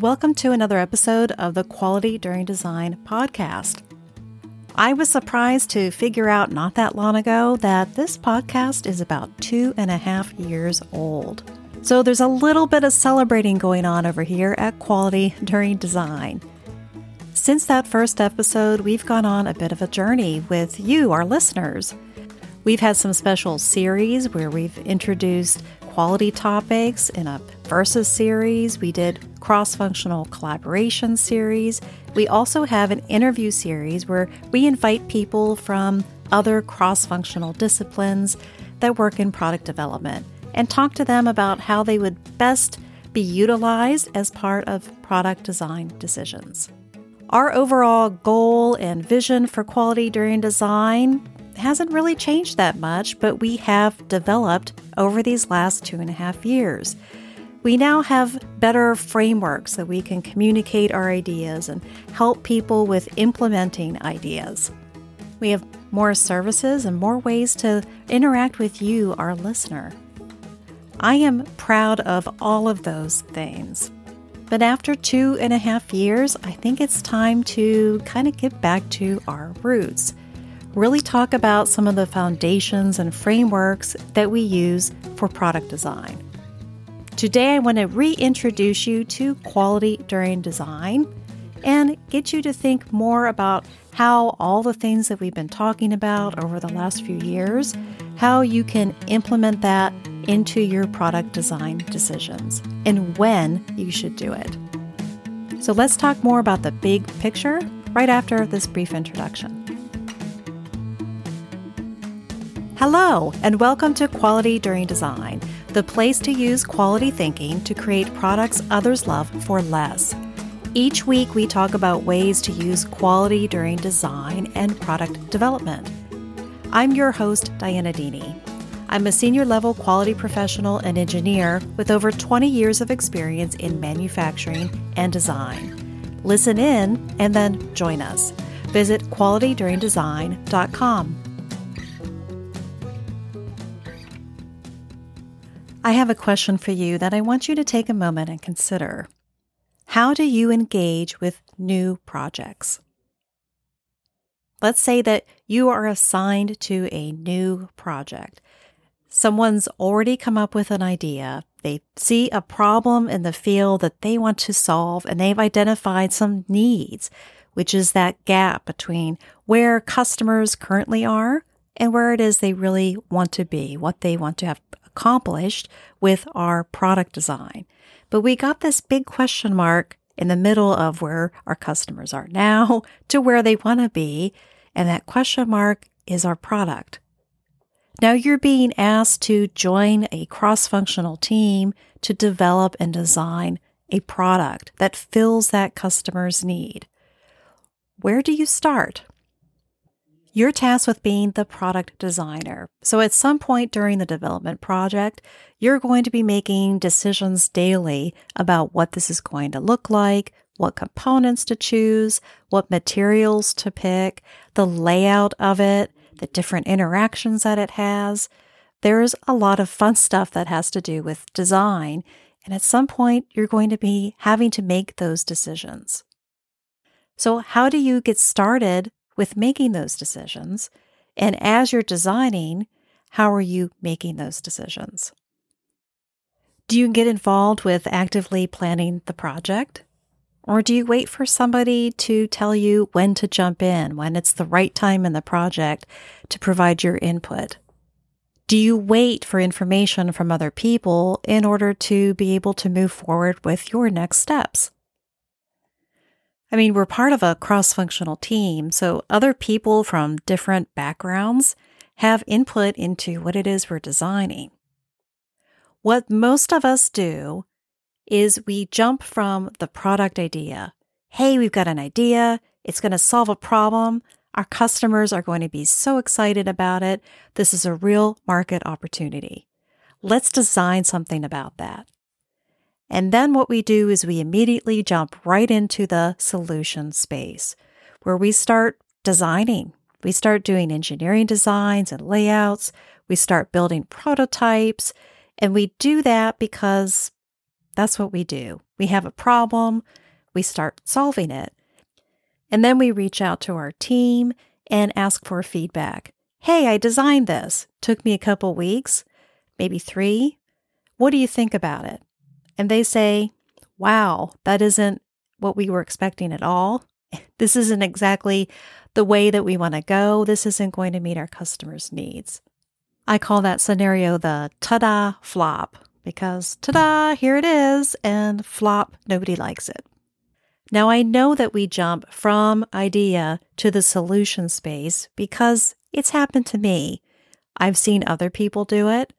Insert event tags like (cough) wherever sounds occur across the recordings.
Welcome to another episode of the Quality During Design podcast. I was surprised to figure out not that long ago that this podcast is about two and a half years old. So there's a little bit of celebrating going on over here at Quality During Design. Since that first episode, we've gone on a bit of a journey with you, our listeners. We've had some special series where we've introduced quality topics in a versus series. We did cross functional collaboration series. We also have an interview series where we invite people from other cross functional disciplines that work in product development and talk to them about how they would best be utilized as part of product design decisions. Our overall goal and vision for quality during design hasn't really changed that much, but we have developed over these last two and a half years. We now have better frameworks that we can communicate our ideas and help people with implementing ideas. We have more services and more ways to interact with you, our listener. I am proud of all of those things. But after two and a half years, I think it's time to kind of get back to our roots really talk about some of the foundations and frameworks that we use for product design. Today, I want to reintroduce you to quality during design and get you to think more about how all the things that we've been talking about over the last few years, how you can implement that into your product design decisions and when you should do it. So, let's talk more about the big picture right after this brief introduction. Hello, and welcome to Quality During Design, the place to use quality thinking to create products others love for less. Each week, we talk about ways to use quality during design and product development. I'm your host, Dianna Deeney. I'm a senior level quality professional and engineer with over 20 years of experience in manufacturing and design. Listen in and then join us. Visit qualityduringdesign.com. I have a question for you that I want you to take a moment and consider. How do you engage with new projects? Let's say that you are assigned to a new project. Someone's already come up with an idea. They see a problem in the field that they want to solve, and they've identified some needs, which is that gap between where customers currently are and where it is they really want to be, what they want to have accomplished with our product design. But we got this big question mark in the middle of where our customers are now (laughs) to where they want to be. And that question mark is our product. Now you're being asked to join a cross functional team to develop and design a product that fills that customer's need. Where do you start? You're tasked with being the product designer. So at some point during the development project, you're going to be making decisions daily about what this is going to look like, what components to choose, what materials to pick, the layout of it, the different interactions that it has. There's a lot of fun stuff that has to do with design. And at some point, you're going to be having to make those decisions. So, how do you get started with making those decisions? And as you're designing, how are you making those decisions? Do you get involved with actively planning the project? Or do you wait for somebody to tell you when to jump in, when it's the right time in the project to provide your input? Do you wait for information from other people in order to be able to move forward with your next steps? I mean, we're part of a cross functional team, so other people from different backgrounds have input into what it is we're designing. What most of us do is we jump from the product idea. Hey, we've got an idea. It's going to solve a problem. Our customers are going to be so excited about it. This is a real market opportunity. Let's design something about that. And then what we do is we immediately jump right into the solution space where we start designing. We start doing engineering designs and layouts. We start building prototypes. And we do that because That's what we do. We have a problem, we start solving it. And then we reach out to our team and ask for feedback. Hey, I designed this. Took me a couple weeks, maybe three. What do you think about it? And they say, wow, that isn't what we were expecting at all. (laughs) This isn't exactly the way that we want to go. This isn't going to meet our customers' needs. I call that scenario the ta da flop because ta da, here it is, and flop, nobody likes it. Now, I know that we jump from idea to the solution space because it's happened to me. I've seen other people do it.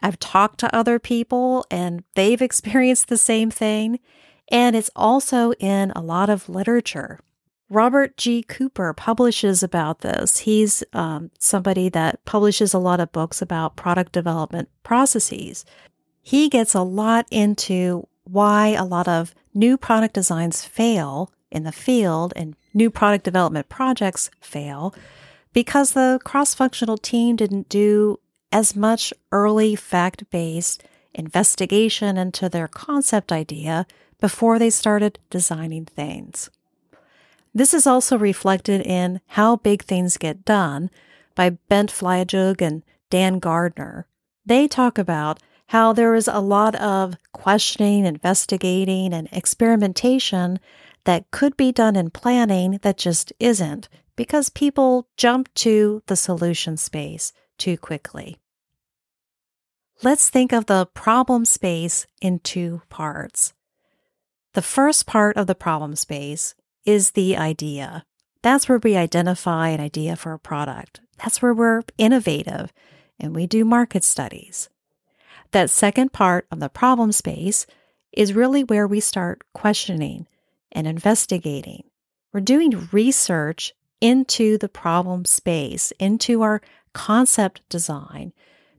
I've talked to other people and they've (laughs) experienced the same thing. And it's also in a lot of literature. Robert G. Cooper publishes about this. He's um, somebody that publishes a lot of books about product development processes. He gets a lot into why a lot of new product designs fail in the field and new product development projects fail because the cross functional team didn't do as much early fact based investigation into their concept idea before they started designing things. This is also reflected in How Big Things Get Done by Bent Flyvbjerg and Dan Gardner. They talk about how there is a lot of questioning, investigating, and experimentation that could be done in planning that just isn't because people jump to the solution space too quickly. Let's think of the problem space in two parts. The first part of the problem space is the idea. That's where we identify an idea for a product. That's where we're innovative and we do market studies. That second part of the problem space is really where we start questioning and investigating. We're doing research into the problem space, into our concept design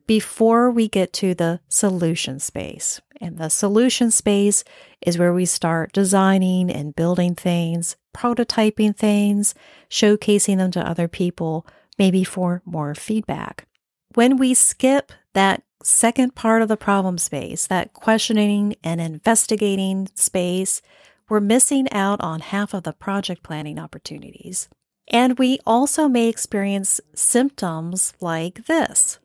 before we get to the solution space. And the solution space is where we start designing and building things, prototyping things, showcasing them to other people, maybe for more feedback. When we skip that second part of the problem space, that questioning and investigating space, we're missing out on half of the project planning opportunities. And we also may experience symptoms like this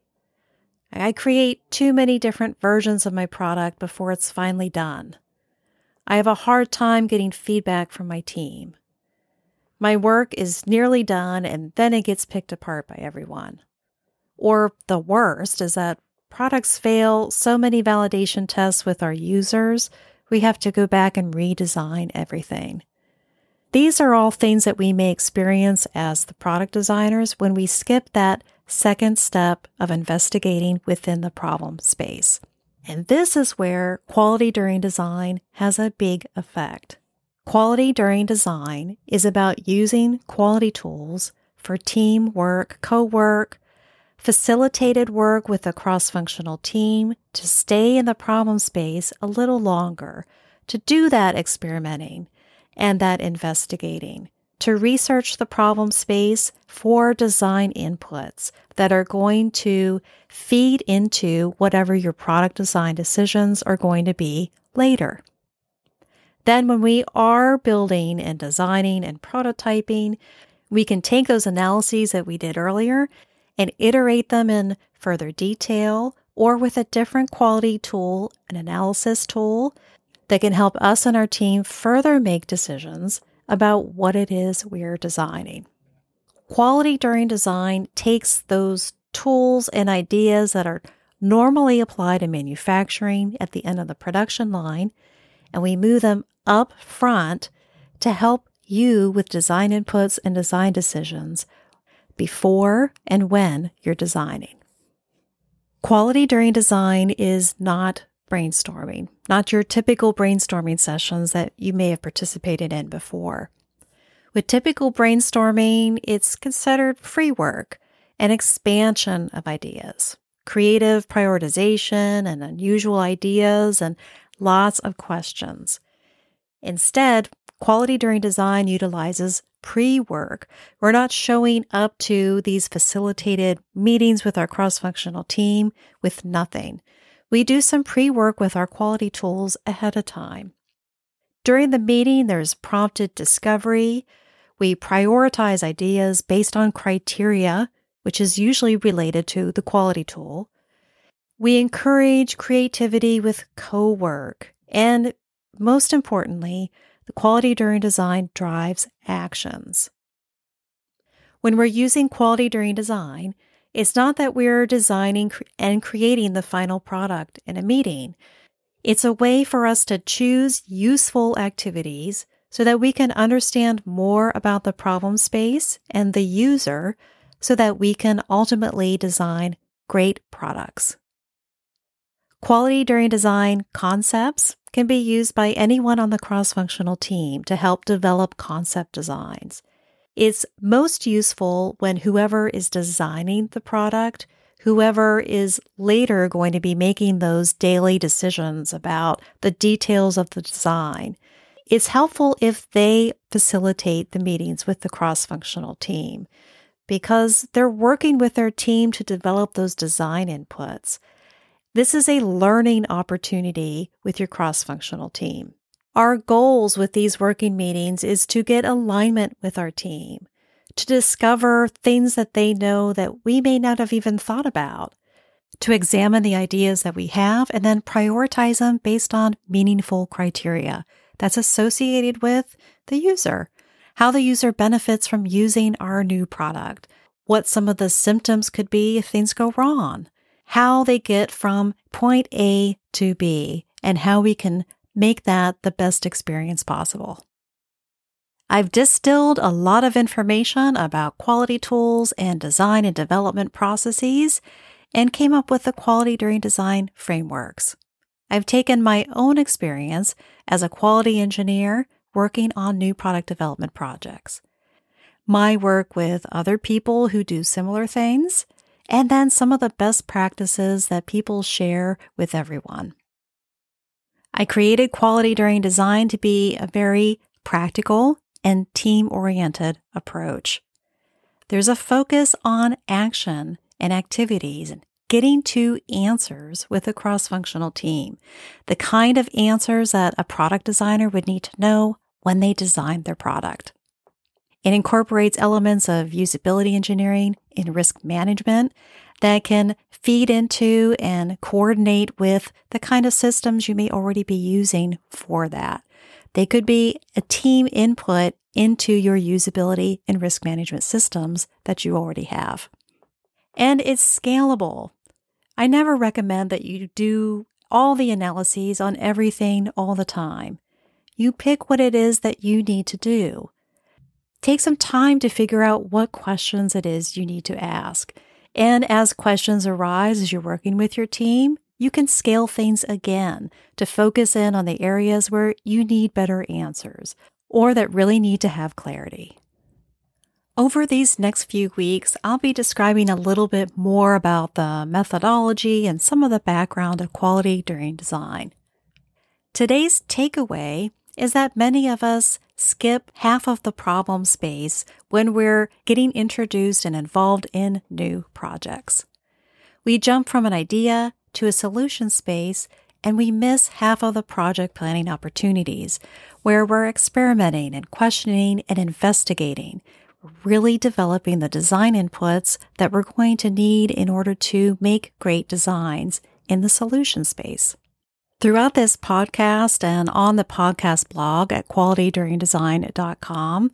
I create too many different versions of my product before it's finally done. I have a hard time getting feedback from my team. My work is nearly done and then it gets picked apart by everyone. Or the worst is that products fail so many validation tests with our users, we have to go back and redesign everything. These are all things that we may experience as the product designers when we skip that second step of investigating within the problem space. And this is where quality during design has a big effect. Quality during design is about using quality tools for teamwork, co work, facilitated work with a cross functional team to stay in the problem space a little longer, to do that experimenting and that investigating, to research the problem space for design inputs that are going to feed into whatever your product design decisions are going to be later. Then, when we are building and designing and prototyping, we can take those analyses that we did earlier and iterate them in further detail or with a different quality tool, an analysis tool that can help us and our team further make decisions about what it is we're designing. Quality during design takes those tools and ideas that are normally applied in manufacturing at the end of the production line, and we move them up front to help you with design inputs and design decisions before and when you're designing. Quality during design is not brainstorming, not your typical brainstorming sessions that you may have participated in before. With typical brainstorming, it's considered free work, an expansion of ideas, creative prioritization and unusual ideas, and lots of questions. Instead, quality during design utilizes pre work. We're not showing up to these facilitated meetings with our cross functional team with nothing. We do some pre work with our quality tools ahead of time. During the meeting, there's prompted discovery. We prioritize ideas based on criteria, which is usually related to the quality tool. We encourage creativity with co work. And most importantly, the quality during design drives actions. When we're using quality during design, it's not that we're designing and creating the final product in a meeting. It's a way for us to choose useful activities so that we can understand more about the problem space and the user so that we can ultimately design great products. Quality during design concepts can be used by anyone on the cross functional team to help develop concept designs. It's most useful when whoever is designing the product, whoever is later going to be making those daily decisions about the details of the design, it's helpful if they facilitate the meetings with the cross functional team because they're working with their team to develop those design inputs. This is a learning opportunity with your cross functional team. Our goals with these working meetings is to get alignment with our team, to discover things that they know that we may not have even thought about, to examine the ideas that we have and then prioritize them based on meaningful criteria that's associated with the user, how the user benefits from using our new product, what some of the symptoms could be if things go wrong, how they get from point A to B, and how we can make that the best experience possible. I've distilled a lot of information about quality tools and design and development processes and came up with the quality during design frameworks. I've taken my own experience as a quality engineer working on new product development projects, my work with other people who do similar things, and then some of the best practices that people share with everyone. I created quality during design to be a very practical and team oriented approach. There's a focus on action and activities and getting to answers with a cross functional team, the kind of answers that a product designer would need to know when they design their product. It incorporates elements of usability engineering and risk management that can feed into and coordinate with the kind of systems you may already be using for that. They could be a team input into your usability and risk management systems that you already have. And it's scalable. I never recommend that you do all the analyses on everything all the time. You pick what it is that you need to do. Take some time to figure out what questions it is you need to ask and as questions arise as you're working with your team, you can scale things again to focus in on the areas where you need better answers or that really need to have clarity. Over these next few weeks, I'll be describing a little bit more about the methodology and some of the background of quality during design. Today's takeaway is that many of us skip half of the problem space when we're getting introduced and involved in new projects. We jump from an idea to a solution space and we miss half of the project planning opportunities where we're experimenting and questioning and investigating, really developing the design inputs that we're going to need in order to make great designs in the solution space. Throughout this podcast and on the podcast blog at qualityduringdesign.com,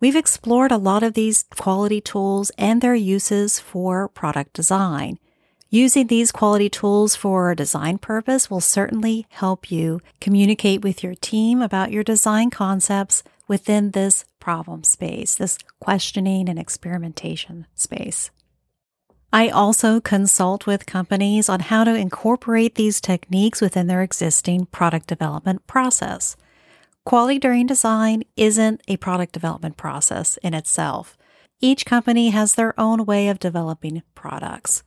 we've explored a lot of these quality tools and their uses for product design. Using these quality tools for a design purpose will certainly help you communicate with your team about your design concepts within this problem space, this questioning and experimentation space. I also consult with companies on how to incorporate these techniques within their existing product development process. Quality during design isn't a product development process in itself. Each company has their own way of developing products.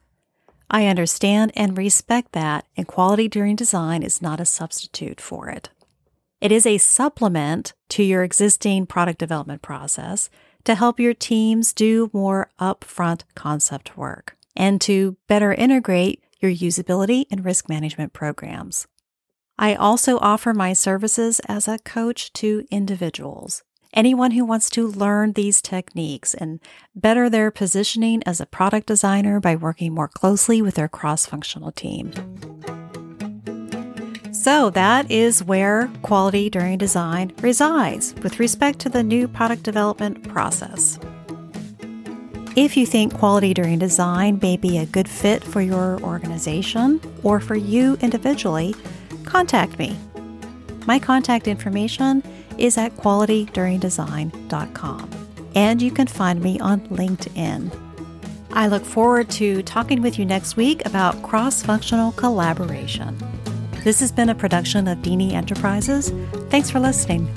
I understand and respect that, and quality during design is not a substitute for it. It is a supplement to your existing product development process to help your teams do more upfront concept work and to better integrate your usability and risk management programs. I also offer my services as a coach to individuals. Anyone who wants to learn these techniques and better their positioning as a product designer by working more closely with their cross functional team. So, that is where quality during design resides with respect to the new product development process. If you think quality during design may be a good fit for your organization or for you individually, contact me. My contact information is at qualityduringdesign.com, and you can find me on LinkedIn. I look forward to talking with you next week about cross functional collaboration. This has been a production of Deeney Enterprises. Thanks for listening.